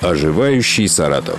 Оживающий Саратов.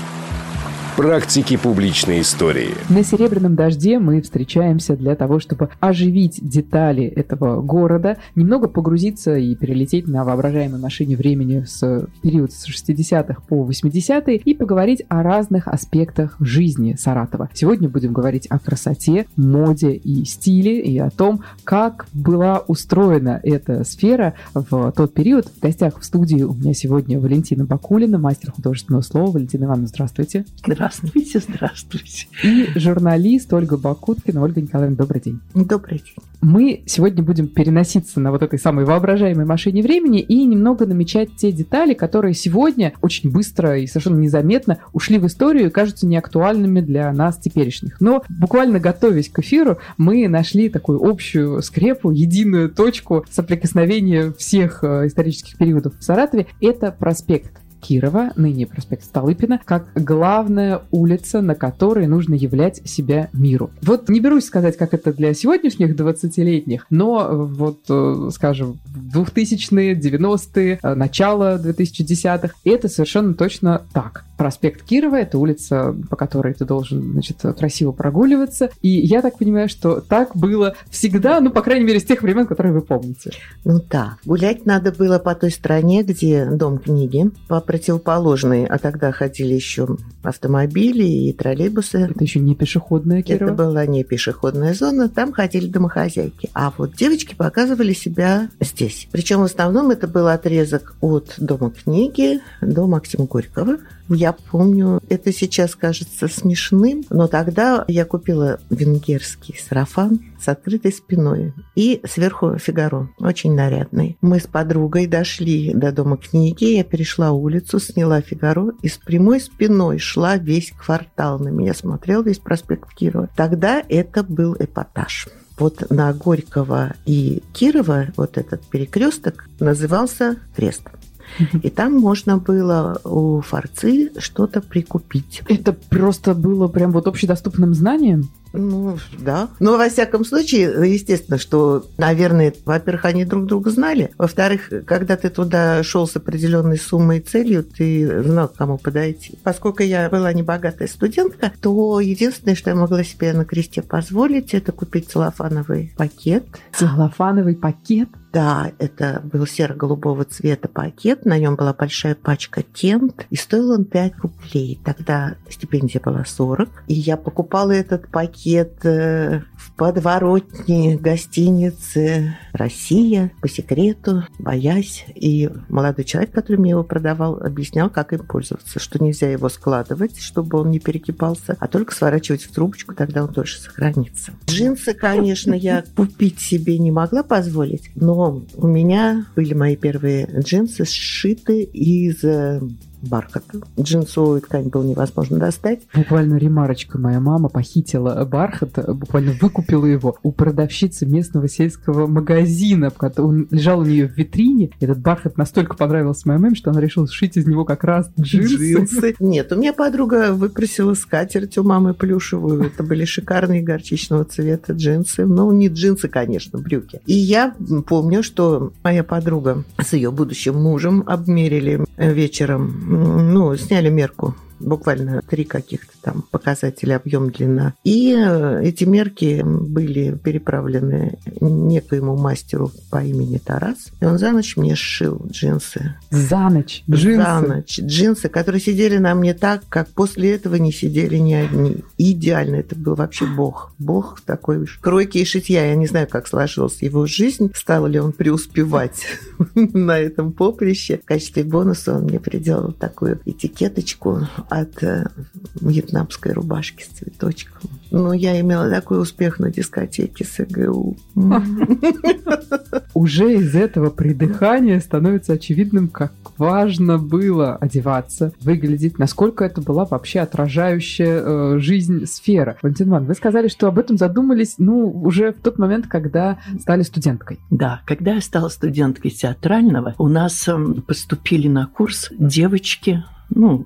Практики публичной истории. На «Серебряном дожде» мы встречаемся для того, чтобы оживить детали этого города, немного погрузиться и перелететь на воображаемой машине времени с период с 60-х по 80-е и поговорить о разных аспектах жизни Саратова. Сегодня будем говорить о красоте, моде и стиле, и о том, как была устроена эта сфера в тот период. В гостях в студии у меня сегодня Валентина Бакулина, мастер художественного слова. Валентина Ивановна, здравствуйте. Здравствуйте. Здравствуйте, здравствуйте. И журналист Ольга Бакуткина. Ольга Николаевна, добрый день. Добрый день. Мы сегодня будем переноситься на вот этой самой воображаемой машине времени и немного намечать те детали, которые сегодня очень быстро и совершенно незаметно ушли в историю и кажутся неактуальными для нас теперешних. Но буквально готовясь к эфиру, мы нашли такую общую скрепу, единую точку соприкосновения всех э, исторических периодов в Саратове. Это проспект Кирова, ныне проспект Столыпина, как главная улица, на которой нужно являть себя миру. Вот не берусь сказать, как это для сегодняшних 20-летних, но вот, э, скажем, 2000-е, 90-е, э, начало 2010-х, это совершенно точно так. Проспект Кирова — это улица, по которой ты должен, значит, красиво прогуливаться. И я так понимаю, что так было всегда, ну, по крайней мере, с тех времен, которые вы помните. Ну да. Гулять надо было по той стороне, где дом книги, по противоположной, а тогда ходили еще автомобили и троллейбусы. Это еще не пешеходная Кирова? Это была не пешеходная зона, там ходили домохозяйки. А вот девочки показывали себя здесь. Причем в основном это был отрезок от дома книги до Максима Горького. Я помню, это сейчас кажется смешным, но тогда я купила венгерский сарафан с открытой спиной и сверху фигаро, очень нарядный. Мы с подругой дошли до дома книги, я перешла улицу, сняла фигаро и с прямой спиной шла весь квартал. На меня смотрел весь проспект Кирова. Тогда это был эпатаж вот на Горького и Кирова вот этот перекресток назывался Крест. И там можно было у форцы что-то прикупить. Это просто было прям вот общедоступным знанием? Ну, да. Но, во всяком случае, естественно, что, наверное, во-первых, они друг друга знали. Во-вторых, когда ты туда шел с определенной суммой и целью, ты знал, к кому подойти. Поскольку я была небогатая студентка, то единственное, что я могла себе на кресте позволить, это купить целлофановый пакет. Целлофановый пакет? Да, это был серо-голубого цвета пакет, на нем была большая пачка кент, и стоил он 5 рублей. Тогда стипендия была 40, и я покупала этот пакет э, в подворотне гостиницы «Россия» по секрету, боясь. И молодой человек, который мне его продавал, объяснял, как им пользоваться, что нельзя его складывать, чтобы он не перекипался, а только сворачивать в трубочку, тогда он дольше сохранится. Джинсы, конечно, я купить себе не могла позволить, но у меня были мои первые джинсы сшиты из бархата. Джинсовую ткань было невозможно достать. Буквально ремарочка. Моя мама похитила бархат, буквально выкупила его у продавщицы местного сельского магазина. Он лежал у нее в витрине. Этот бархат настолько понравился моей маме, что она решила сшить из него как раз джинсы. джинсы. Нет, у меня подруга выпросила скатерть у мамы плюшевую. Это были шикарные горчичного цвета джинсы. Ну, не джинсы, конечно, брюки. И я помню, что моя подруга с ее будущим мужем обмерили вечером ну, сняли мерку буквально три каких-то там показателя объем длина. И э, эти мерки были переправлены некоему мастеру по имени Тарас. И он за ночь мне сшил джинсы. За ночь? Джинсы? За ночь. Джинсы, которые сидели на мне так, как после этого не сидели ни одни. Идеально. Это был вообще бог. Бог такой кройки и шитья. Я не знаю, как сложилась его жизнь. Стал ли он преуспевать на этом поприще. В качестве бонуса он мне приделал такую этикеточку от э, вьетнамской рубашки с цветочком. Ну, я имела такой успех на дискотеке с ЭГУ. Уже из этого придыхания становится очевидным, как важно было одеваться, выглядеть, насколько это была вообще отражающая э, жизнь сфера. Валентин Иван, вы сказали, что об этом задумались, ну, уже в тот момент, когда стали студенткой. Да, когда я стала студенткой театрального, у нас эм, поступили на курс девочки ну,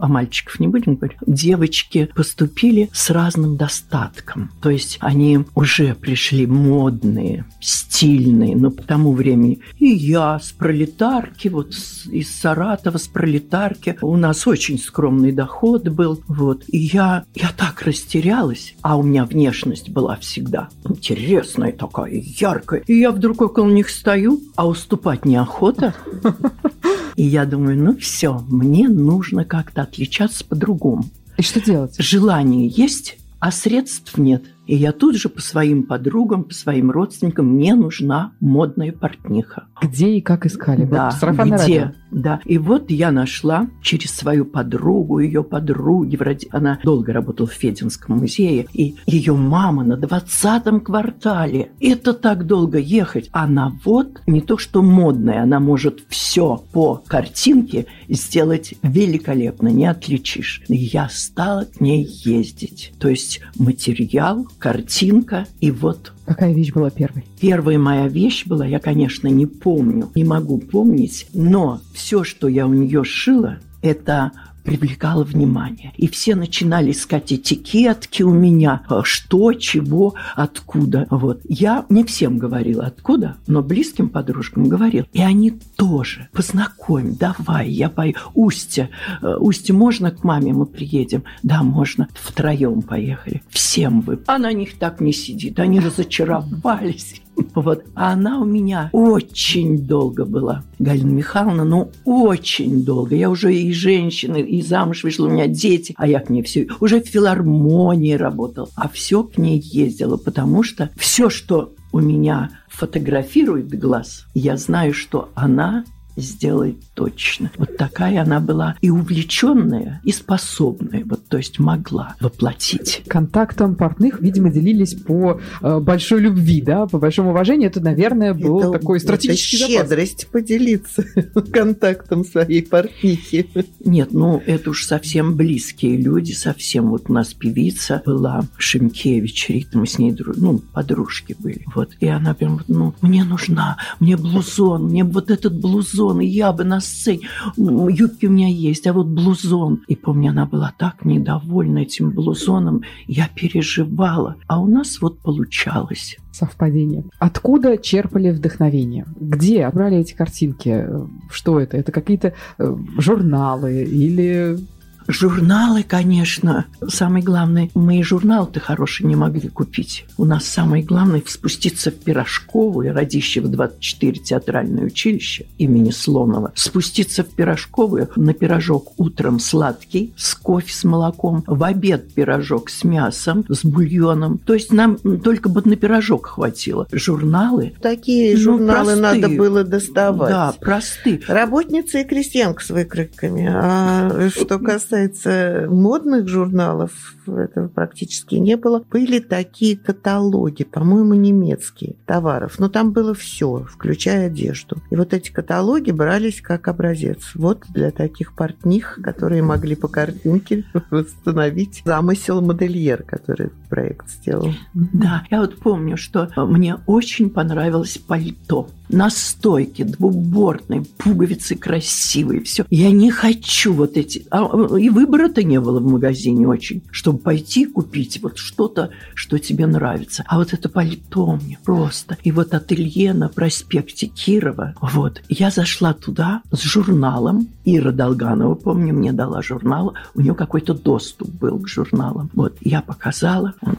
о мальчиков не будем говорить, девочки поступили с разным достатком. То есть они уже пришли модные, стильные, но по тому времени. И я с пролетарки, вот из Саратова, с пролетарки. У нас очень скромный доход был. Вот. И я, я так растерялась, а у меня внешность была всегда интересная такая, яркая. И я вдруг около них стою, а уступать неохота. И я думаю, ну все, мне нужно как-то отличаться по-другому. И что делать? Желание есть, а средств нет – и я тут же по своим подругам, по своим родственникам, мне нужна модная портниха. Где и как искали? Да, вот где? Радио. Да. И вот я нашла через свою подругу, ее подруги, она долго работала в Фединском музее, и ее мама на 20-м квартале. Это так долго ехать. Она вот не то что модная, она может все по картинке сделать великолепно, не отличишь. Я стала к ней ездить. То есть материал, картинка, и вот Какая вещь была первой? Первая моя вещь была, я, конечно, не помню, не могу помнить, но все, что я у нее шила, это привлекало внимание. И все начинали искать этикетки у меня, а что, чего, откуда. Вот. Я не всем говорила откуда, но близким подружкам говорил. И они тоже. Познакомь, давай, я пою. Устья, э, Устья, можно к маме мы приедем? Да, можно. Втроем поехали. Всем вы. А на них так не сидит. Они разочаровались. Вот. А она у меня очень долго была. Галина Михайловна, ну, очень долго. Я уже и женщина, и замуж вышла, у меня дети, а я к ней все, уже в филармонии работала, а все к ней ездила, потому что все, что у меня фотографирует глаз, я знаю, что она сделает точно. Вот такая она была и увлеченная, и способная, вот, то есть могла воплотить. Контактом портных, видимо, делились по э, большой любви, да, по большому уважению. Это, наверное, был это, такой стратегический это щедрость запас. поделиться контактом своей портнихи. Нет, ну, это уж совсем близкие люди, совсем. Вот у нас певица была Шимкевич Рита, мы с ней, ну, подружки были. Вот, и она прям, ну, мне нужна, мне блузон, мне вот этот блузон, блузон, и я бы на сцене, юбки у меня есть, а вот блузон. И помню, она была так недовольна этим блузоном, я переживала. А у нас вот получалось. Совпадение. Откуда черпали вдохновение? Где брали эти картинки? Что это? Это какие-то э, журналы или Журналы, конечно. Самое главное, мы и журнал-то хороший не могли купить. У нас самое главное спуститься в Пирожковую, Радищево 24 театральное училище имени Слонова, спуститься в Пирожковую на пирожок утром сладкий, с кофе с молоком, в обед пирожок с мясом, с бульоном. То есть нам только бы на пирожок хватило. Журналы. Такие ну, журналы простые. надо было доставать. Да, простые. Работница и крестьянка с выкройками. А что касается касается модных журналов, этого практически не было. Были такие каталоги, по-моему, немецкие товаров. Но там было все, включая одежду. И вот эти каталоги брались как образец. Вот для таких портних, которые могли по картинке восстановить замысел модельер, который проект сделал. Да, я вот помню, что мне очень понравилось пальто на стойке, двубортной, пуговицы красивые, все. Я не хочу вот эти... А, и выбора-то не было в магазине очень, чтобы пойти купить вот что-то, что тебе нравится. А вот это пальто мне просто. И вот ателье на проспекте Кирова. Вот. Я зашла туда с журналом. Ира Долганова, помню, мне дала журнал. У нее какой-то доступ был к журналам. Вот. Я показала. Он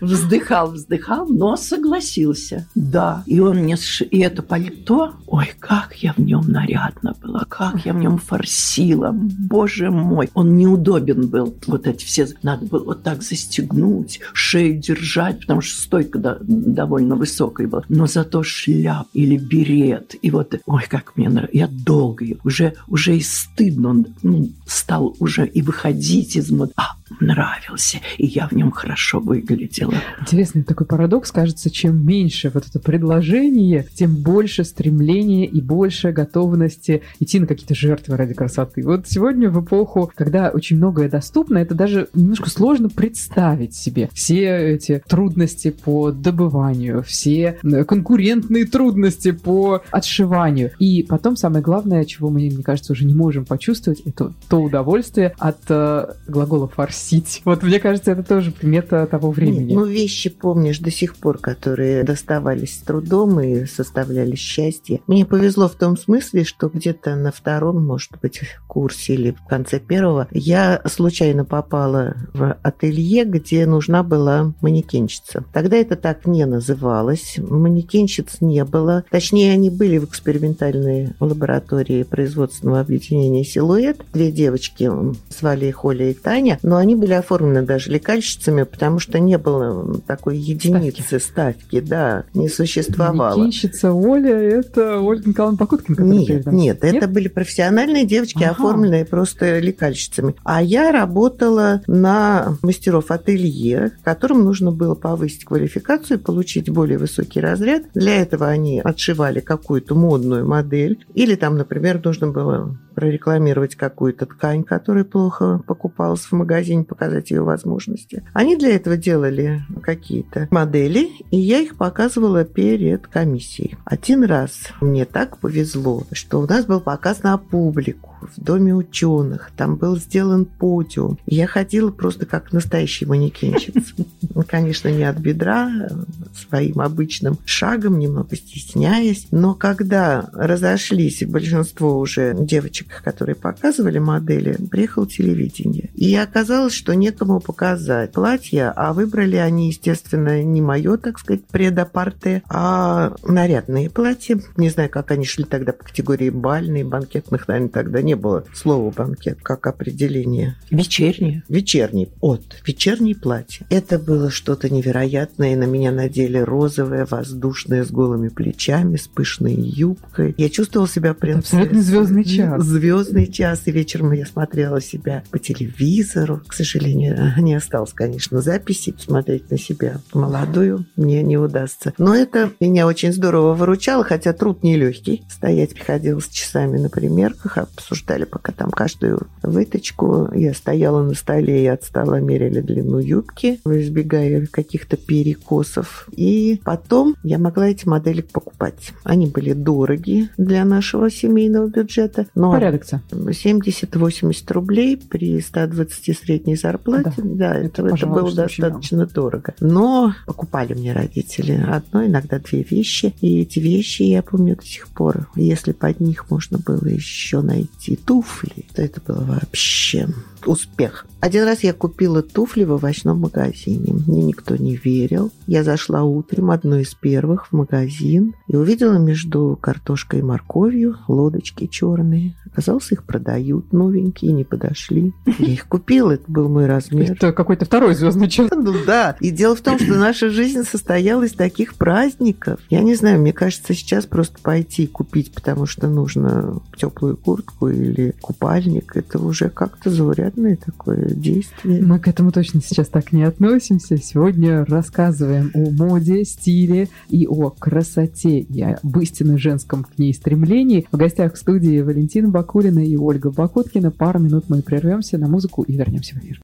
вздыхал, вздыхал, но согласился. Да. И он мне... И это пальто, ой, как я в нем нарядно была, как я в нем форсила. Боже мой. Он неудобен был. Вот эти все... Надо было вот так застегнуть, шею держать, потому что стойка да, довольно высокая была. Но зато шляп или берет. И вот, ой, как мне нравится. Я долго. Уже, уже и стыдно ну, стал уже и выходить из мод. А нравился, и я в нем хорошо выглядела. Интересный такой парадокс. Кажется, чем меньше вот это предложение, тем больше стремления и больше готовности идти на какие-то жертвы ради красоты. Вот сегодня в эпоху, когда очень многое доступно, это даже немножко сложно представить себе все эти трудности по добыванию, все конкурентные трудности по отшиванию. И потом самое главное, чего мы, мне кажется, уже не можем почувствовать, это то удовольствие от э, глагола «форсить». Вот мне кажется, это тоже примета того времени. Нет, ну, вещи помнишь до сих пор, которые доставались с трудом и составляли счастье. Мне повезло в том смысле, что где-то на втором, может быть, курсе или в конце первого я случайно попала в ателье, где нужна была манекенщица. Тогда это так не называлось. Манекенщиц не было. Точнее, они были в экспериментальной лаборатории производственного объединения «Силуэт». Две девочки, звали их Оля и Таня, но они были оформлены даже лекальщицами, потому что не было такой единицы ставки, ставки да, не существовало. Манекенщица Оля – это Ольга Николаевна Покуткина? Нет, нет, нет, это были профессиональные девочки, ага. оформленные просто лекальщицами. А я работала на мастеров ателье, которым нужно было повысить квалификацию и получить более высокий разряд. Для этого они отшивали какую-то модную модель. Или там, например, нужно было прорекламировать какую-то ткань, которая плохо покупалась в магазине, показать ее возможности. Они для этого делали какие-то модели, и я их показывала перед комиссией. Один раз мне так повезло, что у нас был показ на публику в Доме ученых. Там был сделан подиум. Я ходила просто как настоящий манекенщица. Ну, конечно, не от бедра, своим обычным шагом, немного стесняясь. Но когда разошлись большинство уже девочек, которые показывали модели, приехал телевидение. И оказалось, что некому показать платье, а выбрали они, естественно, не мое, так сказать, предапарте, а нарядные платья. Не знаю, как они шли тогда по категории бальные, банкетных, наверное, тогда не было слова банкет как определение. Вечерние. Вечерний. От. Вечернее платье. Это было что-то невероятное. На меня надели розовое, воздушное, с голыми плечами, с пышной юбкой. Я чувствовала себя принцессой. Абсолютно звездный час. Звездный час. И вечером я смотрела себя по телевизору. К сожалению, не осталось, конечно, записи. Смотреть на себя молодую мне не удастся. Но это меня очень здорово выручало, хотя труд нелегкий. Стоять приходилось часами на примерках, обсуждали пока там каждую выточку. Я стояла на столе и от стола мерили длину юбки, избегая каких-то перекосов. И потом я могла эти модели покупать. Они были дороги для нашего семейного бюджета. Но Порядок 70-80 рублей при 120 средней зарплате. Да, да это, это, это было достаточно дорого. Но покупали мне родители одно, иногда две вещи. И эти вещи я помню до сих пор. Если под них можно было еще найти туфли, то это было вообще успех. Один раз я купила туфли в овощном магазине. Мне никто не верил. Я зашла утром, одной из первых, в магазин и увидела между картошкой и морковью лодочки черные. Оказалось, их продают новенькие, не подошли. Я их купила, это был мой размер. Это какой-то второй звездный час. Ну да. И дело в том, что наша жизнь состояла из таких праздников. Я не знаю, мне кажется, сейчас просто пойти купить, потому что нужно теплую куртку или купальник, это уже как-то заурядное такое действие. Мы к этому точно сейчас так не относимся. Сегодня рассказываем о моде, стиле и о красоте и об истинно женском к ней стремлении. В гостях в студии Валентина Бакулина и Ольга Бакуткина. Пару минут мы прервемся на музыку и вернемся в эфир.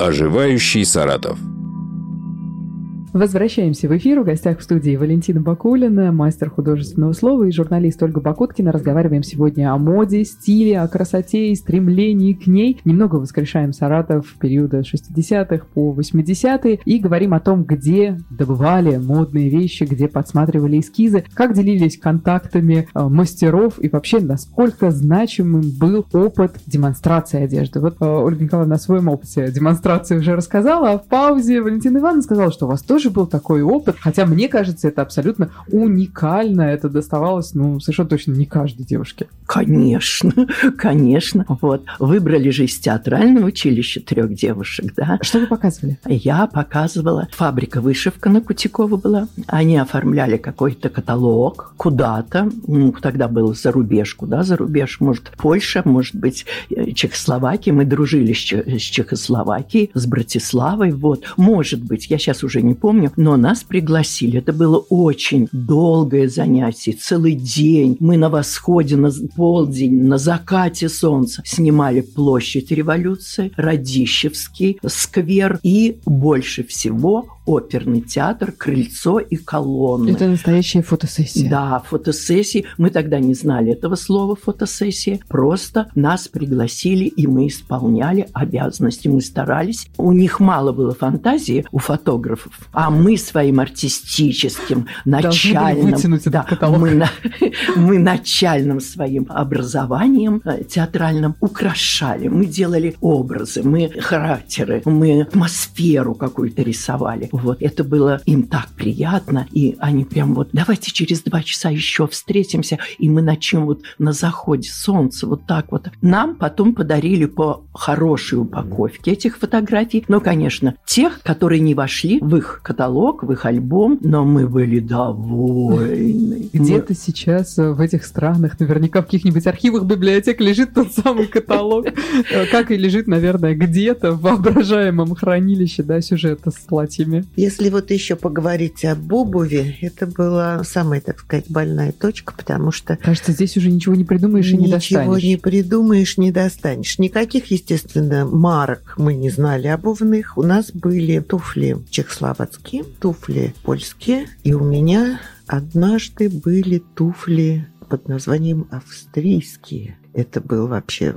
Оживающий Саратов. Возвращаемся в эфир. В гостях в студии Валентина Бакулина, мастер художественного слова и журналист Ольга Бакуткина. Разговариваем сегодня о моде, стиле, о красоте и стремлении к ней. Немного воскрешаем Саратов периода 60-х по 80-е и говорим о том, где добывали модные вещи, где подсматривали эскизы, как делились контактами э, мастеров и вообще насколько значимым был опыт демонстрации одежды. Вот э, Ольга Николаевна о своем опыте демонстрации уже рассказала, а в паузе Валентина Ивановна сказала, что у вас тоже тоже был такой опыт, хотя мне кажется, это абсолютно уникально, это доставалось, ну, совершенно точно не каждой девушке. Конечно, конечно. Вот. Выбрали же из театрального училища трех девушек, да. Что вы показывали? Я показывала. Фабрика вышивка на Кутикова была. Они оформляли какой-то каталог куда-то. Ну, тогда был за рубеж. Куда за рубеж? Может, Польша, может быть, э, Чехословакия. Мы дружили с, Чехословакией, с Братиславой. Вот. Может быть, я сейчас уже не помню, но нас пригласили. Это было очень долгое занятие, целый день. Мы на восходе, на полдень, на закате солнца снимали площадь революции, Радищевский сквер и больше всего оперный театр, крыльцо и колонны. Это настоящая фотосессия. Да, фотосессии. Мы тогда не знали этого слова фотосессия. Просто нас пригласили, и мы исполняли обязанности. Мы старались. У них мало было фантазии, у фотографов. А мы своим артистическим, начальным... Да, мы, мы начальным своим образованием э, театральным украшали. Мы делали образы, мы характеры, мы атмосферу какую-то рисовали. Вот это было им так приятно, и они прям вот, давайте через два часа еще встретимся, и мы начнем вот на заходе солнца, вот так вот. Нам потом подарили по хорошей упаковке этих фотографий, но, конечно, тех, которые не вошли в их каталог, в их альбом, но мы были довольны. Где-то сейчас э, в этих странах, наверняка в каких-нибудь архивах библиотек лежит тот самый каталог, э, как и лежит, наверное, где-то в воображаемом хранилище, да, сюжета с платьями. Если вот еще поговорить об обуви, это была самая, так сказать, больная точка, потому что... Кажется, здесь уже ничего не придумаешь и не достанешь. Ничего не придумаешь, не достанешь. Никаких, естественно, марок мы не знали обувных. У нас были туфли чехословацкие, туфли польские, и у меня однажды были туфли под названием австрийские. Это был вообще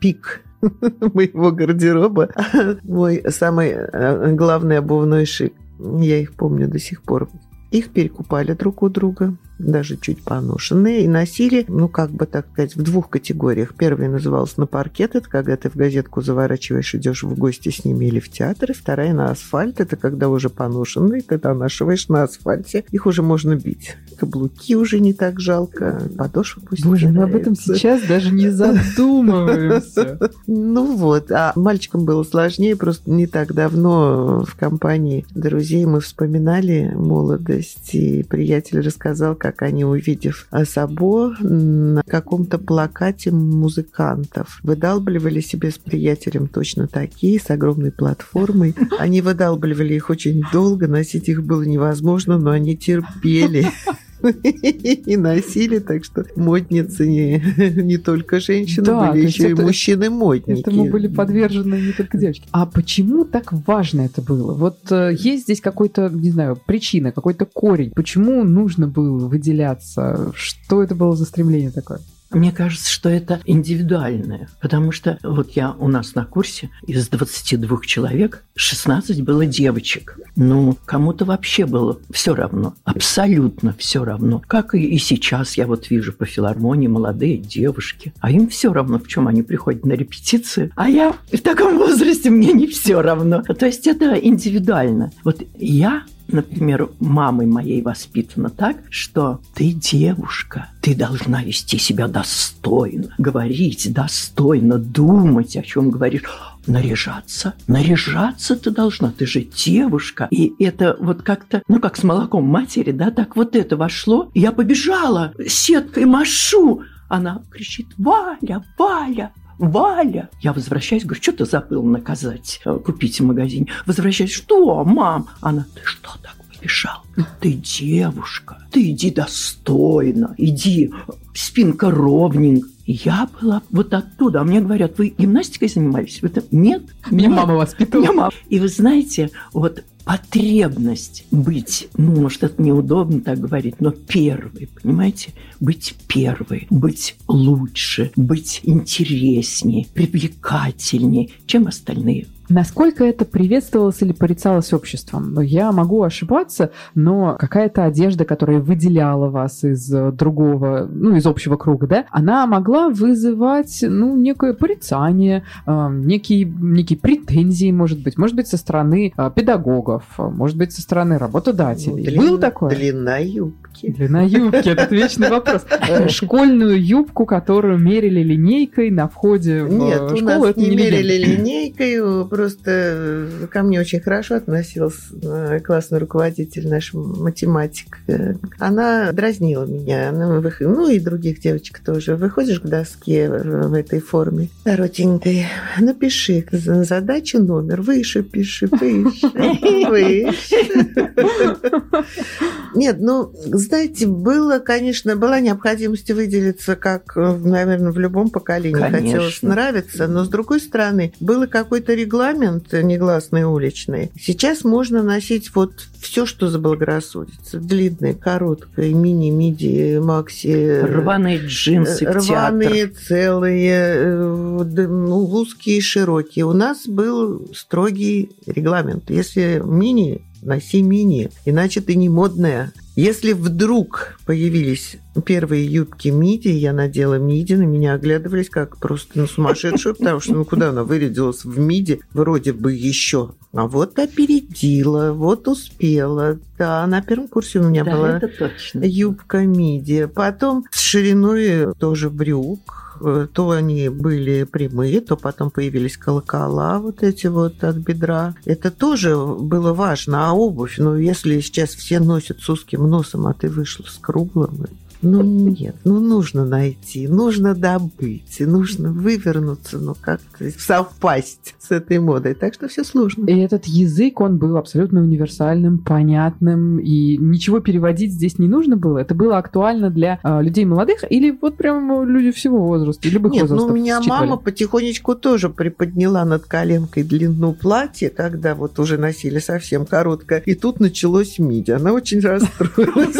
пик моего гардероба. Мой самый э, главный обувной шик. Я их помню до сих пор. Их перекупали друг у друга даже чуть поношенные, и носили, ну, как бы так сказать, в двух категориях. Первая называлась на паркет, это когда ты в газетку заворачиваешь, идешь в гости с ними или в театр. И вторая на асфальт, это когда уже поношенные, когда нашиваешь на асфальте, их уже можно бить. Каблуки уже не так жалко, подошва пусть Боже, мы об этом сейчас даже не задумываемся. Ну вот, а мальчикам было сложнее, просто не так давно в компании друзей мы вспоминали молодость, и приятель рассказал, как как они, увидев Сабо на каком-то плакате музыкантов, выдалбливали себе с приятелем точно такие, с огромной платформой. Они выдалбливали их очень долго, носить их было невозможно, но они терпели. и носили, так что модницы не, не только женщины да, были, еще и мужчины-модники. Этому были подвержены не только девочки. А почему так важно это было? Вот э, есть здесь какой-то, не знаю, причина, какой-то корень. Почему нужно было выделяться? Что это было за стремление такое? Мне кажется, что это индивидуальное, потому что вот я у нас на курсе из 22 человек 16 было девочек. Ну, кому-то вообще было все равно, абсолютно все равно. Как и, и сейчас я вот вижу по филармонии молодые девушки, а им все равно, в чем они приходят на репетиции, а я в таком возрасте мне не все равно. То есть это индивидуально. Вот я например, мамой моей воспитана так, что ты девушка, ты должна вести себя достойно, говорить достойно, думать, о чем говоришь наряжаться. Наряжаться ты должна, ты же девушка. И это вот как-то, ну как с молоком матери, да, так вот это вошло. Я побежала, сеткой машу. Она кричит, Валя, Валя, Валя! Я возвращаюсь, говорю, что ты забыл наказать, э, купить в магазине. Возвращаюсь, что, мам? Она, ты что так побежал? Ты девушка, ты иди достойно, иди, спинка ровненькая. Я была вот оттуда. А мне говорят, вы гимнастикой занимались? Вы Нет. Меня мама воспитывала. Меня мама. И вы знаете, вот потребность быть, ну, может, это неудобно так говорить, но первой, понимаете? Быть первой, быть лучше, быть интереснее, привлекательнее, чем остальные. Насколько это приветствовалось или порицалось обществом? Я могу ошибаться, но какая-то одежда, которая выделяла вас из э, другого, ну, из общего круга, да, она могла вызывать, ну, некое порицание, э, некие, некие претензии, может быть, может быть, со стороны э, педагогов, может быть, со стороны работодателей. Ну, Был такое? Длина юбки. Длина юбки, этот вечный вопрос. Школьную юбку, которую мерили линейкой на входе в Нет, школу, у нас не мерили линейкой, просто э, ко мне очень хорошо относился э, классный руководитель, наш математик. Она дразнила меня, она, ну и других девочек тоже. Выходишь к доске в этой форме коротенькой, напиши задачу номер, выше пиши, выше, выше. Нет, ну, знаете, было, конечно, была необходимость выделиться, как, наверное, в любом поколении конечно. хотелось нравиться, но, с другой стороны, был какой-то регламент негласный уличный. Сейчас можно носить вот все, что заблагорассудится. Длинное, короткое, мини, миди, макси. Рваные джинсы Рваные, театр. целые, э, ну, узкие, широкие. У нас был строгий регламент. Если мини, носи мини, иначе ты не модная. Если вдруг появились первые юбки миди, я надела миди, на меня оглядывались как просто на сумасшедшую, потому что ну куда она вырядилась в миди, вроде бы еще. А вот опередила, вот успела. Да, на первом курсе у меня да, была юбка миди. Потом с шириной тоже брюк, то они были прямые, то потом появились колокола вот эти вот от бедра. Это тоже было важно. А обувь, ну, если сейчас все носят с узким носом, а ты вышла с круглым, ну нет, ну нужно найти, нужно добыть, нужно вывернуться, ну как-то совпасть с этой модой. Так что все сложно. И этот язык, он был абсолютно универсальным, понятным, и ничего переводить здесь не нужно было. Это было актуально для э, людей молодых или вот прям люди всего возраста, любых Нет, возрастов ну у меня считывали. мама потихонечку тоже приподняла над коленкой длину платья, когда вот уже носили совсем короткое, и тут началось миди. Она очень расстроилась.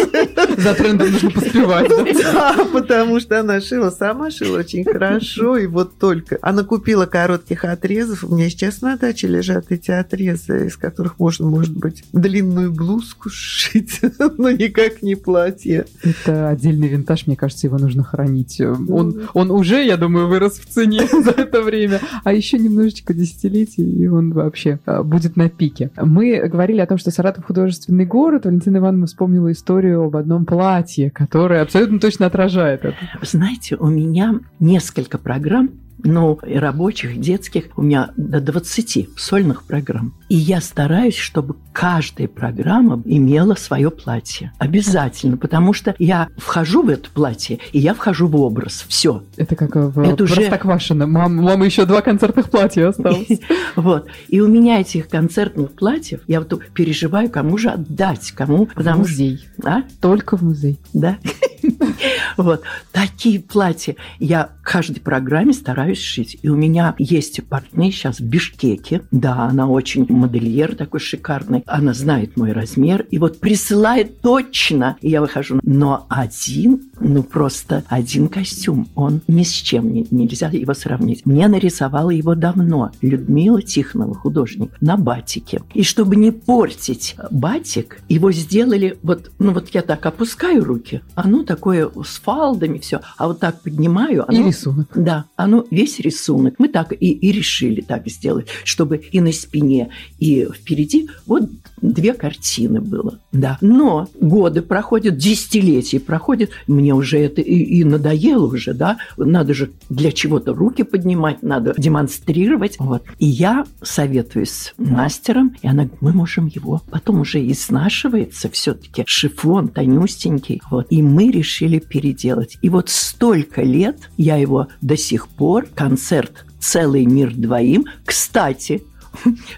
За трендом нужно поспевать одевать. Да, потому что она шила, сама шила очень хорошо, и вот только. Она купила коротких отрезов, у меня сейчас на даче лежат эти отрезы, из которых можно, может быть, длинную блузку сшить, но никак не платье. Это отдельный винтаж, мне кажется, его нужно хранить. Он, он уже, я думаю, вырос в цене за это время, а еще немножечко десятилетий, и он вообще а, будет на пике. Мы говорили о том, что Саратов художественный город. Валентина Ивановна вспомнила историю об одном платье, которое которая абсолютно точно отражает это. Знаете, у меня несколько программ, ну, рабочих, детских, у меня до 20 сольных программ. И я стараюсь, чтобы каждая программа имела свое платье. Обязательно, потому что я вхожу в это платье, и я вхожу в образ. Все. Это как в это Простоквашино. Уже... Мам, мама еще два концертных платья осталось. Вот. И у меня этих концертных платьев, я вот переживаю, кому же отдать, кому... В музей. А? Только в музей. Да. Вот. Такие платья я каждой программе стараюсь шить. И у меня есть портной сейчас в Бишкеке. Да, она очень модельер такой шикарный. Она знает мой размер. И вот присылает точно. И я выхожу. Но один, ну просто один костюм, он ни с чем не, нельзя его сравнить. Мне нарисовала его давно Людмила Тихонова, художник, на батике. И чтобы не портить батик, его сделали, вот, ну вот я так опускаю руки, оно такое с фалдами все, а вот так поднимаю. Оно, и рисунок. Да, оно весь рисунок. Мы так и, и решили так сделать, чтобы и на спине, и впереди вот две картины было. Да. Но годы проходят, десятилетия проходят, мне уже это и, и надоело уже, да, надо же для чего-то руки поднимать, надо демонстрировать. Вот. И я советуюсь с мастером, и она мы можем его, потом уже изнашивается все-таки, шифон тонюстенький, вот. И мы решили переделать. И вот столько лет я его до сих пор, концерт «Целый мир двоим», кстати,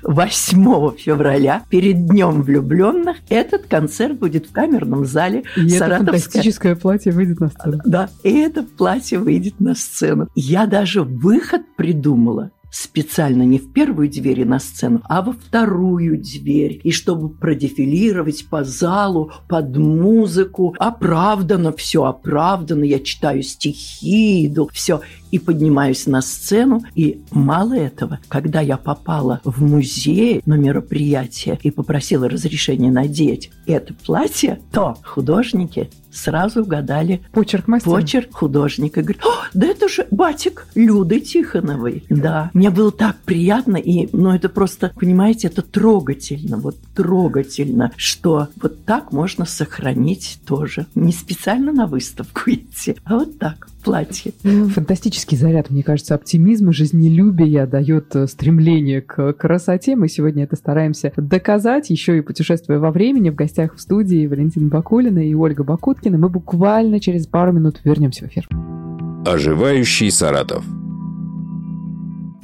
8 февраля, перед Днем влюбленных, этот концерт будет в камерном зале и Саратовское. это фантастическое платье выйдет на сцену. Да, и это платье выйдет на сцену. Я даже выход придумала специально не в первую дверь и на сцену, а во вторую дверь. И чтобы продефилировать по залу, под музыку. Оправдано все, оправдано. Я читаю стихи, иду, все. И поднимаюсь на сцену. И мало этого, когда я попала в музей на мероприятие и попросила разрешения надеть это платье, то художники сразу угадали почерк мастера. Почерк художника. Говорит, О, да это же батик Люды Тихоновой. Да. Мне было так приятно, и, ну, это просто, понимаете, это трогательно, вот трогательно, что вот так можно сохранить тоже. Не специально на выставку идти, а вот так платье. Фантастический заряд, мне кажется, оптимизма, жизнелюбия дает э, стремление к красоте. Мы сегодня это стараемся доказать, еще и путешествуя во времени. В гостях в студии Валентина Бакулина и Ольга Бакуткина. Мы буквально через пару минут вернемся в эфир. Оживающий Саратов.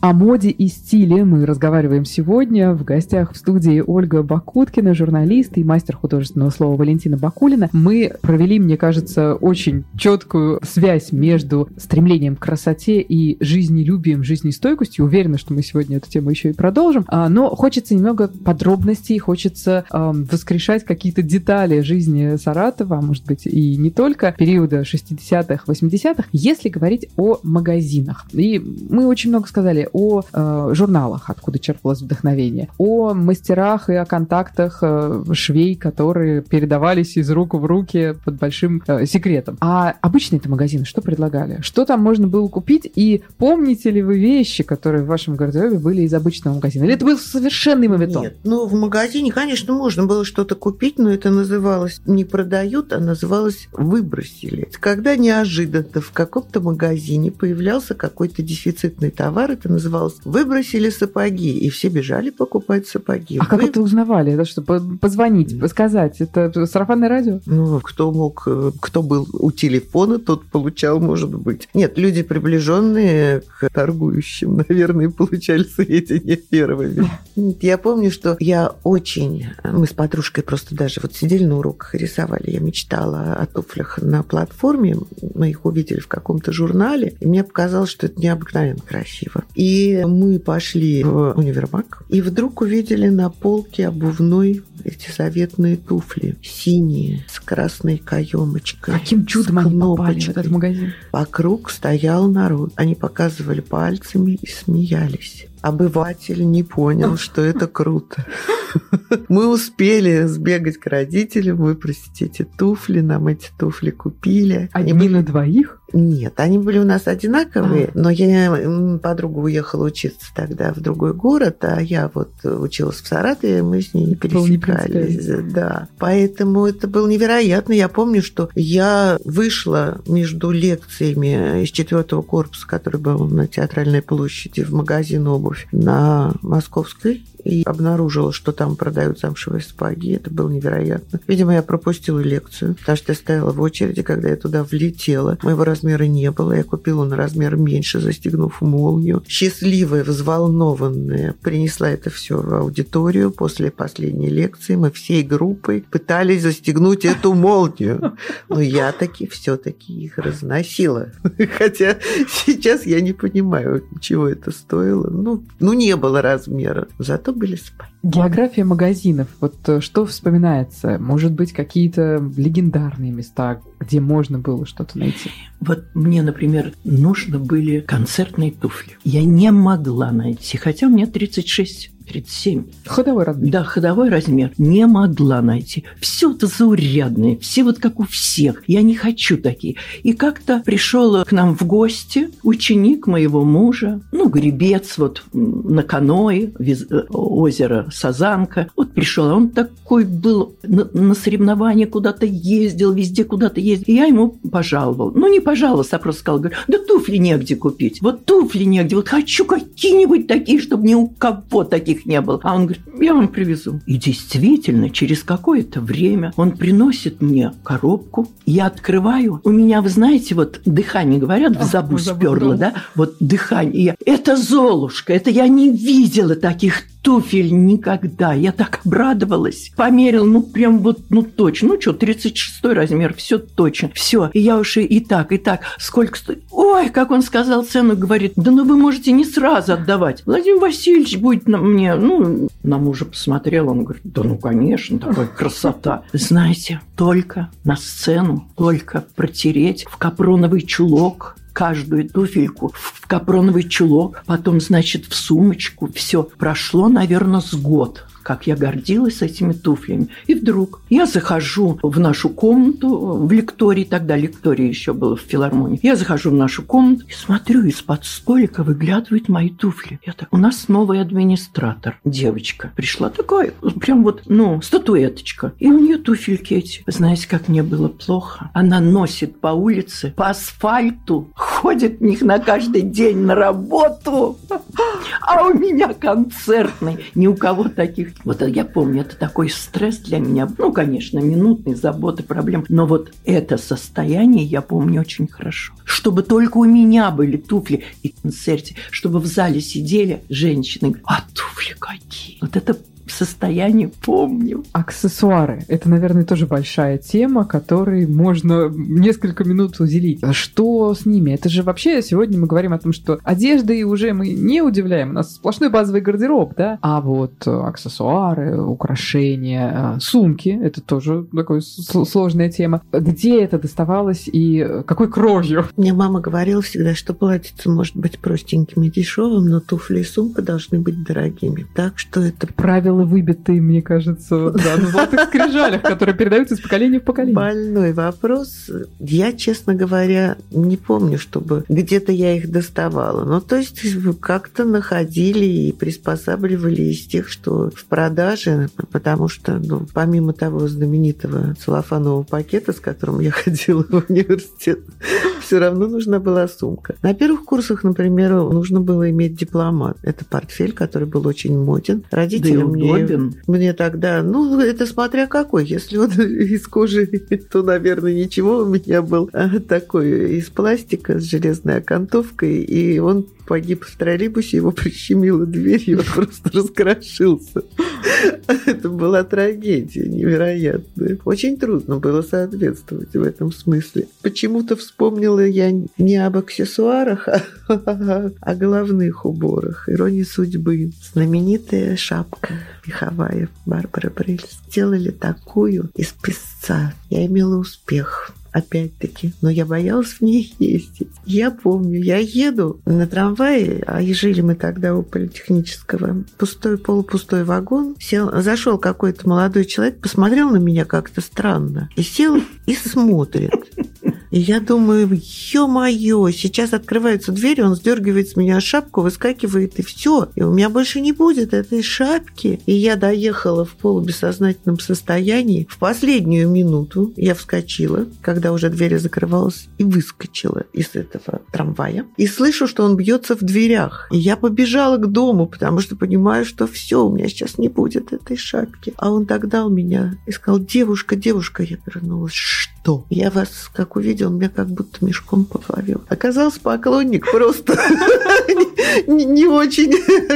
О моде и стиле мы разговариваем сегодня. В гостях в студии Ольга Бакуткина, журналист и мастер художественного слова Валентина Бакулина. Мы провели, мне кажется, очень четкую связь между стремлением к красоте и жизнелюбием, жизнестойкостью. Уверена, что мы сегодня эту тему еще и продолжим. А, но хочется немного подробностей, хочется воскрешать какие-то детали жизни Саратова, а может быть и не только, периода 60-х, 80-х, если говорить о магазинах. И мы очень много сказали о э, журналах, откуда черпалось вдохновение, о мастерах и о контактах э, швей, которые передавались из рук в руки под большим э, секретом. А обычные это магазины что предлагали? Что там можно было купить? И помните ли вы вещи, которые в вашем гардеробе были из обычного магазина? Или это был совершенный моветон? Нет, ну в магазине, конечно, можно было что-то купить, но это называлось не продают, а называлось выбросили. Когда неожиданно в каком-то магазине появлялся какой-то дефицитный товар, это называлось «Выбросили сапоги», и все бежали покупать сапоги. А Вы... как это узнавали? Это что, позвонить, сказать? Это сарафанное радио? Ну, кто мог, э, кто был у телефона, тот получал, может быть. Нет, люди, приближенные к торгующим, наверное, получали сведения первыми. Я помню, что я очень... Мы с подружкой просто даже вот сидели на уроках и рисовали. Я мечтала о туфлях на платформе. Мы их увидели в каком-то журнале, и мне показалось, что это необыкновенно красиво. И и мы пошли в универмаг, и вдруг увидели на полке обувной эти заветные туфли. Синие, с красной каемочкой. Каким чудом они попали в этот магазин? Вокруг стоял народ. Они показывали пальцами и смеялись обыватель не понял, что это круто. Мы успели сбегать к родителям, выпросить эти туфли, нам эти туфли купили. Они были на двоих? Нет, они были у нас одинаковые, а. но я подруга уехала учиться тогда в другой город, а я вот училась в Саратове, мы с ней не пересекались. Не да. Поэтому это было невероятно. Я помню, что я вышла между лекциями из четвертого корпуса, который был на Театральной площади, в магазин обувь на Московской, и обнаружила, что там продают замшевые сапоги. Это было невероятно. Видимо, я пропустила лекцию, потому что я стояла в очереди, когда я туда влетела. Моего размера не было. Я купила на размер меньше, застегнув молнию. Счастливая, взволнованная, принесла это все в аудиторию. После последней лекции мы всей группой пытались застегнуть эту молнию. Но я таки все-таки их разносила. Хотя сейчас я не понимаю, чего это стоило. Ну, ну не было размера. Зато были спать. География магазинов. Вот э, что вспоминается? Может быть, какие-то легендарные места, где можно было что-то найти? Вот мне, например, нужны были концертные туфли. Я не могла найти, хотя меня 36 37. Ходовой размер? Да, ходовой размер. Не могла найти. Все это заурядное, все вот как у всех. Я не хочу такие. И как-то пришел к нам в гости ученик моего мужа, ну, гребец вот на каное, э, озеро Сазанка. Вот пришел, а он такой был на, на соревнования куда-то ездил, везде куда-то ездил. И я ему пожаловал. Ну, не пожаловался, а просто сказал, говорю, да туфли негде купить. Вот туфли негде. Вот хочу какие-нибудь такие, чтобы ни у кого таких их не было. А он говорит, я вам привезу. И действительно, через какое-то время он приносит мне коробку, я открываю, у меня, вы знаете, вот дыхание, говорят, в забу сперло, да? Вот дыхание. Я, это Золушка, это я не видела таких туфель никогда. Я так обрадовалась. Померил, ну, прям вот, ну, точно. Ну, что, 36 размер, все точно. Все. И я уже и так, и так. Сколько стоит? Ой, как он сказал цену, говорит, да ну вы можете не сразу отдавать. Владимир Васильевич будет на мне, ну, на мужа посмотрел, он говорит, да ну, конечно, такая красота. Знаете, только на сцену, только протереть в капроновый чулок, каждую туфельку в капроновый чулок, потом, значит, в сумочку. Все. Прошло, наверное, с год как я гордилась этими туфлями. И вдруг я захожу в нашу комнату, в лектории, тогда лектория еще была в филармонии. Я захожу в нашу комнату и смотрю, из-под столика выглядывают мои туфли. Я так, у нас новый администратор, девочка. Пришла такая, прям вот, ну, статуэточка. И у нее туфельки эти. Знаете, как мне было плохо? Она носит по улице, по асфальту, ходит в них на каждый день на работу. А у меня концертный. Ни у кого таких вот я помню, это такой стресс для меня. Ну, конечно, минутный, заботы, проблем. Но вот это состояние я помню очень хорошо. Чтобы только у меня были туфли и концерте, чтобы в зале сидели женщины. А туфли какие! Вот это состоянии помню. Аксессуары. Это, наверное, тоже большая тема, которой можно несколько минут уделить. Что с ними? Это же вообще сегодня мы говорим о том, что одеждой уже мы не удивляем. У нас сплошной базовый гардероб, да? А вот аксессуары, украшения, сумки, это тоже такая сложная тема. Где это доставалось и какой кровью? Мне мама говорила всегда, что платьице может быть простеньким и дешевым, но туфли и сумка должны быть дорогими. Так что это правило правила выбитые, мне кажется, да, на золотых скрижалях, которые передаются из поколения в поколение. Больной вопрос. Я, честно говоря, не помню, чтобы где-то я их доставала. Ну, то есть как-то находили и приспосабливали из тех, что в продаже, потому что, ну, помимо того знаменитого целлофанового пакета, с которым я ходила в университет, все равно нужна была сумка. На первых курсах, например, нужно было иметь дипломат. Это портфель, который был очень моден. Родителям да удобен. Мне тогда, ну, это смотря какой. Если он из кожи, то, наверное, ничего. У меня был а, такой из пластика с железной окантовкой, и он погиб в троллейбусе, его прищемило дверь, и он просто раскрошился. Это была трагедия невероятная. Очень трудно было соответствовать в этом смысле. Почему-то вспомнила я не об аксессуарах, а о головных уборах. Ирония судьбы. Знаменитая шапка меховая Барбара Брель. Сделали такую из песца. Я имела успех опять-таки, но я боялась в ней ездить. Я помню, я еду на трамвае, а и жили мы тогда у политехнического, пустой, полупустой вагон, сел, зашел какой-то молодой человек, посмотрел на меня как-то странно и сел и смотрит. И я думаю, ё-моё, сейчас открываются двери, он сдергивает с меня шапку, выскакивает, и все. И у меня больше не будет этой шапки. И я доехала в полубессознательном состоянии. В последнюю минуту я вскочила, когда уже дверь закрывалась, и выскочила из этого трамвая. И слышу, что он бьется в дверях. И я побежала к дому, потому что понимаю, что все, у меня сейчас не будет этой шапки. А он тогда у меня и сказал, девушка, девушка, я вернулась. Что? Я вас, как увидела, он меня как будто мешком повалил. Оказался поклонник просто не очень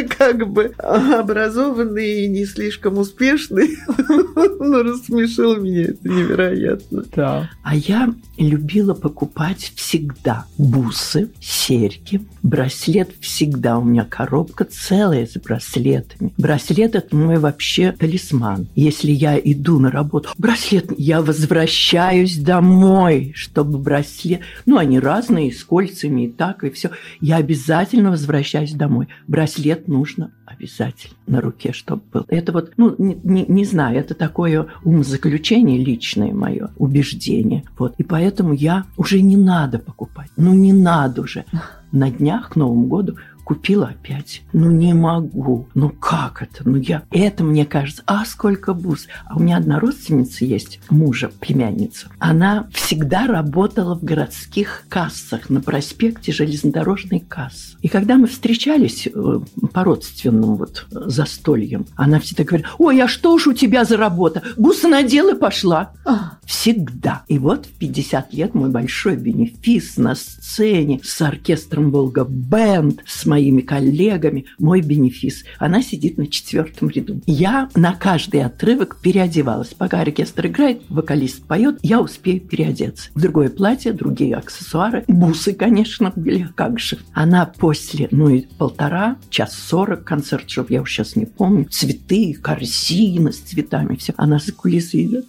как бы образованный и не слишком успешный, но рассмешил меня. Это невероятно. Да. А я любила покупать всегда бусы, серьги, браслет всегда. У меня коробка целая с браслетами. Браслет – это мой вообще талисман. Если я иду на работу, браслет, я возвращаюсь домой, чтобы браслет... Ну, они разные, с кольцами и так, и все. Я обязательно возвращаюсь домой. Браслет нужно обязательно на руке, чтобы был. Это вот, ну, не, не, не знаю, это такое умозаключение личное мое, убеждение. Вот. И поэтому я уже не надо покупать. Ну, не надо уже. На днях к Новому году купила опять. Ну, не могу. Ну, как это? Ну, я... Это, мне кажется, а сколько бус. А у меня одна родственница есть, мужа, племянница. Она всегда работала в городских кассах на проспекте железнодорожной кассы. И когда мы встречались э, по родственным вот застольям, она всегда говорит, ой, а что ж у тебя за работа? Бусы надела и пошла. А. Всегда. И вот в 50 лет мой большой бенефис на сцене с оркестром «Волга Бенд», с моей моими коллегами, мой бенефис. Она сидит на четвертом ряду. Я на каждый отрывок переодевалась. Пока оркестр играет, вокалист поет, я успею переодеться. Другое платье, другие аксессуары. Бусы, конечно, были, как же. Она после, ну и полтора, час сорок концерт, чтобы я уж сейчас не помню, цветы, корзина с цветами, все. Она за кулисы идет.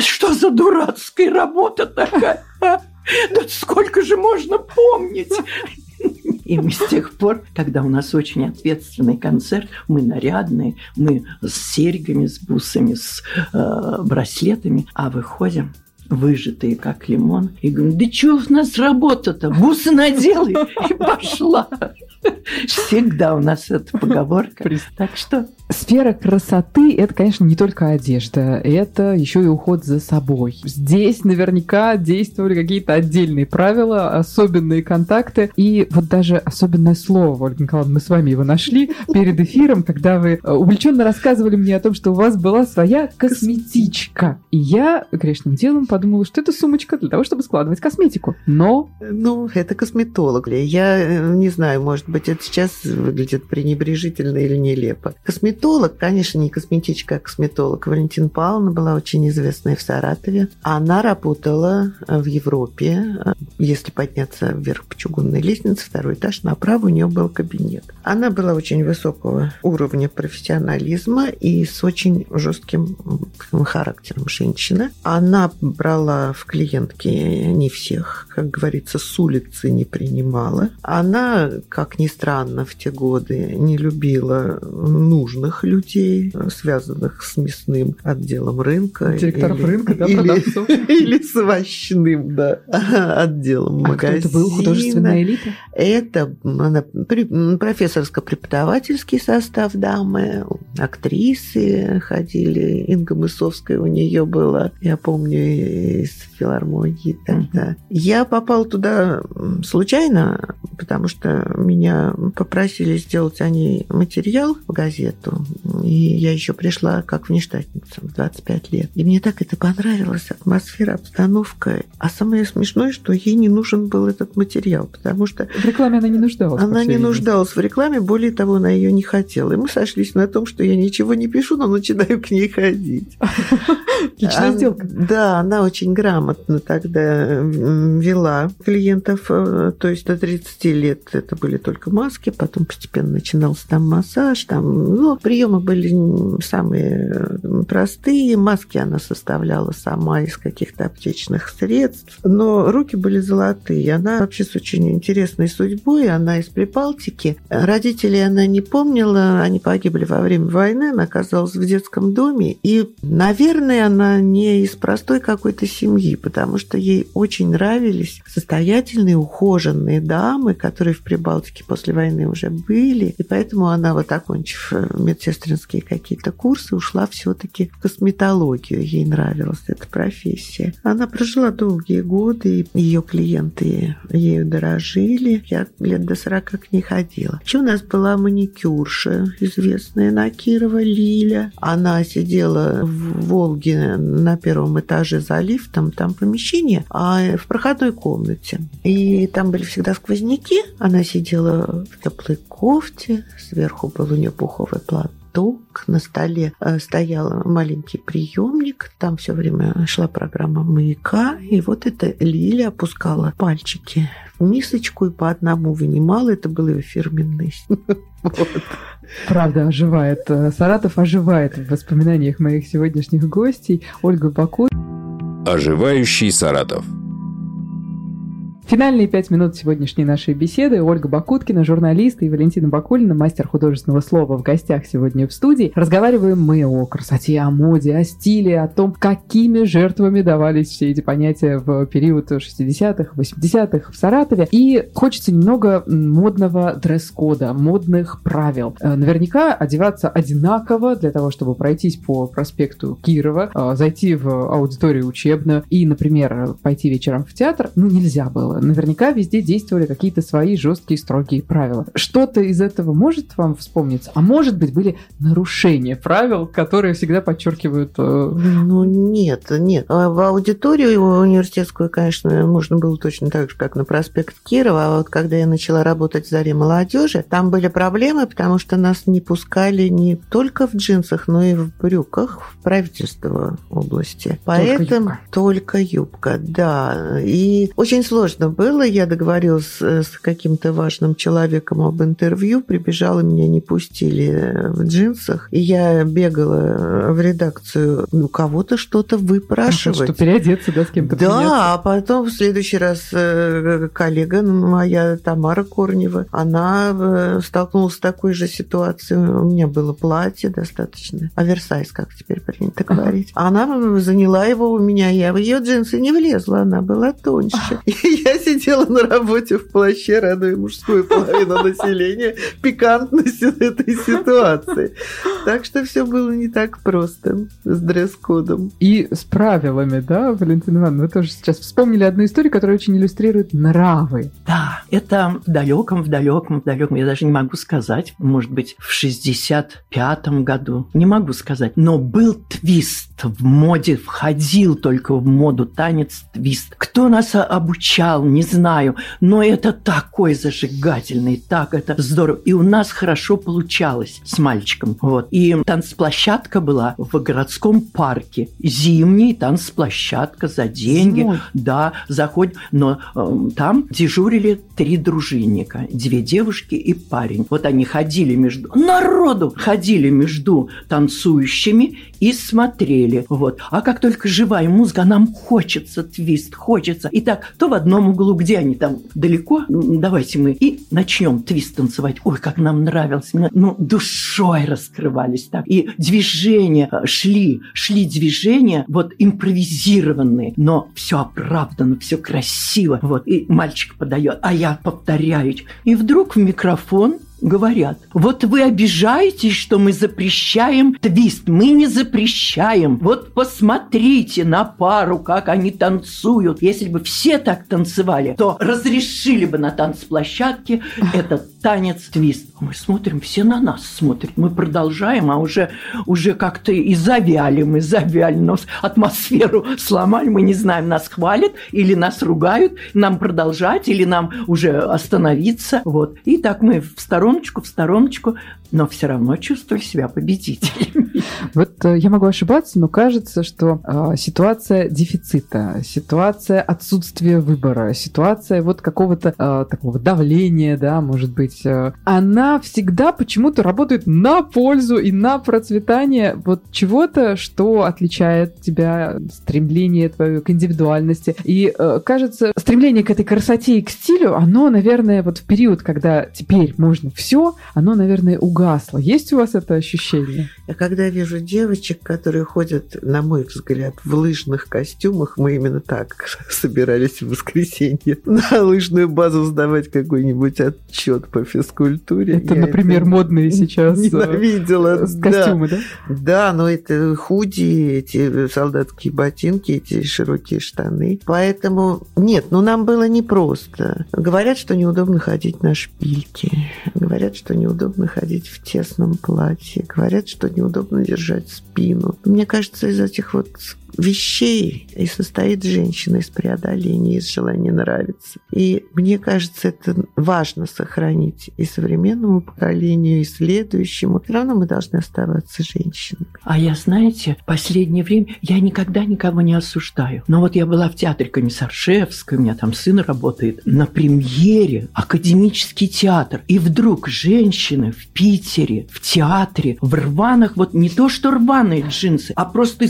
Что за дурацкая работа такая? А? Да сколько же можно помнить? И мы с тех пор, когда у нас очень ответственный концерт, мы нарядные, мы с серьгами, с бусами, с э, браслетами, а выходим выжатые, как лимон, и говорим, да что у нас работа-то? Бусы надела и пошла. Всегда у нас эта поговорка. Так что Сфера красоты – это, конечно, не только одежда, это еще и уход за собой. Здесь наверняка действовали какие-то отдельные правила, особенные контакты, и вот даже особенное слово, Ольга Николаевна, мы с вами его нашли перед эфиром, когда вы э, увлеченно рассказывали мне о том, что у вас была своя косметичка. И я грешным делом подумала, что это сумочка для того, чтобы складывать косметику. Но... Ну, это косметолог. Я э, не знаю, может быть, это сейчас выглядит пренебрежительно или нелепо. Косметолог, конечно, не косметичка, а косметолог. Валентина Павловна была очень известная в Саратове. Она работала в Европе. Если подняться вверх по чугунной лестнице, второй этаж, направо у нее был кабинет. Она была очень высокого уровня профессионализма и с очень жестким характером женщина. Она брала в клиентки не всех, как говорится, с улицы не принимала. Она, как ни странно, в те годы не любила нужных людей, связанных с мясным отделом рынка. Директоров или, рынка, да, или, продавцов. Или с овощным, да, отделом а магазина. это был художественная элита? Это она, профессорско-преподавательский состав дамы, актрисы ходили. Инга Мысовская у нее была, я помню, из филармонии тогда. Угу. Я попала туда случайно, потому что меня попросили сделать они материал в газету. И я еще пришла как внештатница в 25 лет. И мне так это понравилось, атмосфера, обстановка. А самое смешное, что ей не нужен был этот материал, потому что... В рекламе она не нуждалась. Она не нуждалась в рекламе, более того, она ее не хотела. И мы сошлись на том, что я ничего не пишу, но начинаю к ней ходить. Отличная сделка. Да, она очень грамотно тогда вела клиентов, э, то есть до 30 лет это были только маски, потом постепенно начинался там массаж, там, ну, приемы были самые простые, маски она составляла сама из каких-то аптечных средств, но руки были золотые. Она вообще с очень интересной судьбой, она из Прибалтики. Родителей она не помнила, они погибли во время войны, она оказалась в детском доме, и, наверное, она не из простой какой-то семьи, потому что ей очень нравились состоятельные, ухоженные дамы, которые в Прибалтике после войны уже были. И поэтому она, вот окончив э, медсестринские какие-то курсы, ушла все-таки в косметологию. Ей нравилась эта профессия. Она прожила долгие годы, и ее клиенты ею дорожили. Я лет до 40 к ней ходила. Еще у нас была маникюрша, известная Накирова Лиля. Она сидела в Волге на первом этаже за лифтом, там помещение, а в проходной комнате. И там были всегда сквозняки. Она сидела в теплой кофте, сверху был у нее пуховый платок, на столе э, стоял маленький приемник, там все время шла программа маяка, и вот эта Лиля опускала пальчики в мисочку и по одному вынимала, это был ее фирменный. Правда, оживает. Саратов оживает в воспоминаниях моих сегодняшних гостей. Ольга Баку. Оживающий Саратов. Финальные пять минут сегодняшней нашей беседы. Ольга Бакуткина, журналист, и Валентина Бакулина, мастер художественного слова в гостях сегодня в студии. Разговариваем мы о красоте, о моде, о стиле, о том, какими жертвами давались все эти понятия в период 60-х, 80-х в Саратове. И хочется немного модного дресс-кода, модных правил. Э, наверняка одеваться одинаково для того, чтобы пройтись по проспекту Кирова, э, зайти в аудиторию учебную и, например, пойти вечером в театр, ну, нельзя было наверняка везде действовали какие-то свои жесткие, строгие правила. Что-то из этого может вам вспомниться? А может быть, были нарушения правил, которые всегда подчеркивают... Э, ну, нет, нет. А в аудиторию университетскую, конечно, можно было точно так же, как на проспект Кирова. А вот когда я начала работать в «Заре молодежи», там были проблемы, потому что нас не пускали не только в джинсах, но и в брюках в правительство области. Поэтому только юбка, да. И очень сложно было. Я договорилась с каким-то важным человеком об интервью, прибежала, меня не пустили в джинсах. И я бегала в редакцию у кого-то что-то выпрашивать. Что переодеться, да, с кем-то Да, поменяться. а потом в следующий раз э, коллега моя, Тамара Корнева, она э, столкнулась с такой же ситуацией. У меня было платье достаточно, оверсайз, как теперь принято говорить. Она заняла его у меня, я в ее джинсы не влезла, она была тоньше. И я сидела на работе в плаще, радуя мужскую половину населения пикантностью этой ситуации. Так что все было не так просто с дресс-кодом. И с правилами, да, Валентина Ивановна? Вы тоже сейчас вспомнили одну историю, которая очень иллюстрирует нравы. Да, это в далеком, в далеком, в далеком, я даже не могу сказать, может быть, в 65-м году, не могу сказать, но был твист в моде, входил только в моду танец твист. Кто нас обучал, не знаю, но это такой зажигательный, так это здорово. И у нас хорошо получалось с мальчиком. Вот. И танцплощадка была в городском парке. Зимний танцплощадка за деньги. Зимой. Да, заходим. Но э, там дежурили три дружинника. Две девушки и парень. Вот они ходили между... Народу! Ходили между танцующими и смотрели. Вот. А как только живая музыка, нам хочется твист, хочется. И так, то в одном углу, где они там далеко, давайте мы и начнем твист танцевать. Ой, как нам нравилось. Ну, душой раскрывались так. И движения э, шли, шли движения, вот импровизированные, но все оправдано, все красиво. Вот. И мальчик подает, а я повторяю. И вдруг в микрофон говорят, вот вы обижаетесь, что мы запрещаем твист. Мы не запрещаем. Вот посмотрите на пару, как они танцуют. Если бы все так танцевали, то разрешили бы на танцплощадке этот танец твист. Мы смотрим, все на нас смотрят. Мы продолжаем, а уже, уже как-то и завяли мы, завяли. Нас атмосферу сломали, мы не знаем, нас хвалят или нас ругают, нам продолжать или нам уже остановиться. Вот. И так мы в стороночку, в стороночку, но все равно чувствовали себя победителями. Вот э, я могу ошибаться, но кажется, что э, ситуация дефицита, ситуация отсутствия выбора, ситуация вот какого-то э, такого давления, да, может быть, э, она всегда почему-то работает на пользу и на процветание вот чего-то, что отличает тебя, стремление твое к индивидуальности. И э, кажется, стремление к этой красоте и к стилю, оно, наверное, вот в период, когда теперь можно все, оно, наверное, угасло. Есть у вас это ощущение? Я когда вижу девочек, которые ходят, на мой взгляд, в лыжных костюмах, мы именно так собирались в воскресенье на лыжную базу сдавать какой-нибудь отчет по физкультуре. Это, Я например, это модные сейчас э, ненавидела. костюмы, да? Да, но это худи, эти солдатские ботинки, эти широкие штаны. Поэтому нет, ну нам было непросто. Говорят, что неудобно ходить на шпильки. Говорят, что неудобно ходить в тесном платье. Говорят, что неудобно держать спину. Мне кажется, из этих вот вещей и состоит женщина из преодоления, из желания нравиться. И мне кажется, это важно сохранить и современному поколению, и следующему. Все равно мы должны оставаться женщинами. А я, знаете, в последнее время я никогда никого не осуждаю. Но вот я была в театре Комиссаршевской, у меня там сын работает, на премьере, академический театр. И вдруг женщины в Питере, в театре, в рваных, вот не то что рваные джинсы, а просто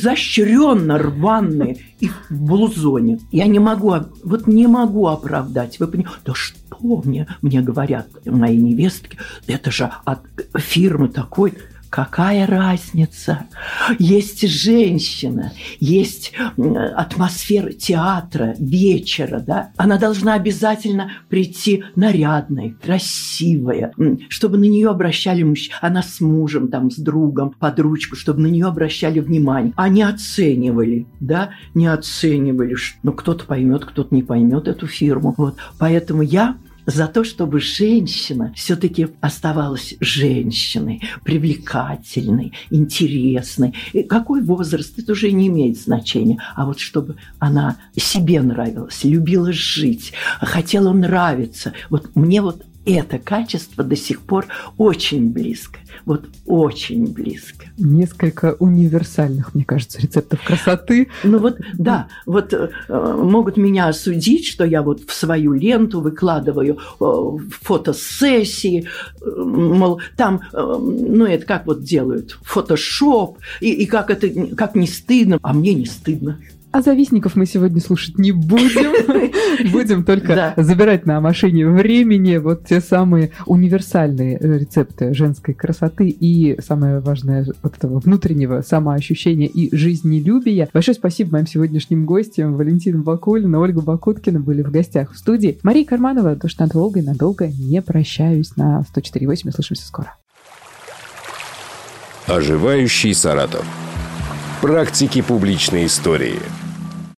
изощренно рваные и в блузоне. Я не могу, вот не могу оправдать. Вы понимаете, да что мне, мне говорят мои невестки, это же от фирмы такой, Какая разница? Есть женщина, есть атмосфера театра, вечера, да? Она должна обязательно прийти нарядной, красивая, чтобы на нее обращали мужчины. Она с мужем, там, с другом, под ручку, чтобы на нее обращали внимание, а не оценивали, да? Не оценивали, ну, кто-то поймет, кто-то не поймет эту фирму. Вот. Поэтому я за то, чтобы женщина все-таки оставалась женщиной, привлекательной, интересной. И какой возраст, это уже не имеет значения. А вот чтобы она себе нравилась, любила жить, хотела нравиться. Вот мне вот это качество до сих пор очень близко. Вот очень близко. Несколько универсальных, мне кажется, рецептов красоты. Ну вот, да, вот э, могут меня осудить, что я вот в свою ленту выкладываю э, фотосессии, э, мол, там, э, ну это как вот делают, фотошоп, и, и как это, как не стыдно, а мне не стыдно. А завистников мы сегодня слушать не будем. Будем только забирать на машине времени вот те самые универсальные э, рецепты женской красоты и самое важное вот этого внутреннего самоощущения и жизнелюбия. Большое спасибо моим сегодняшним гостям Валентина Бакулина, Ольга Бакуткина были в гостях в студии. Мария Карманова, то, что над Волгой надолго не прощаюсь на 104.8. Мы слышимся скоро. Оживающий Саратов. Практики публичной истории.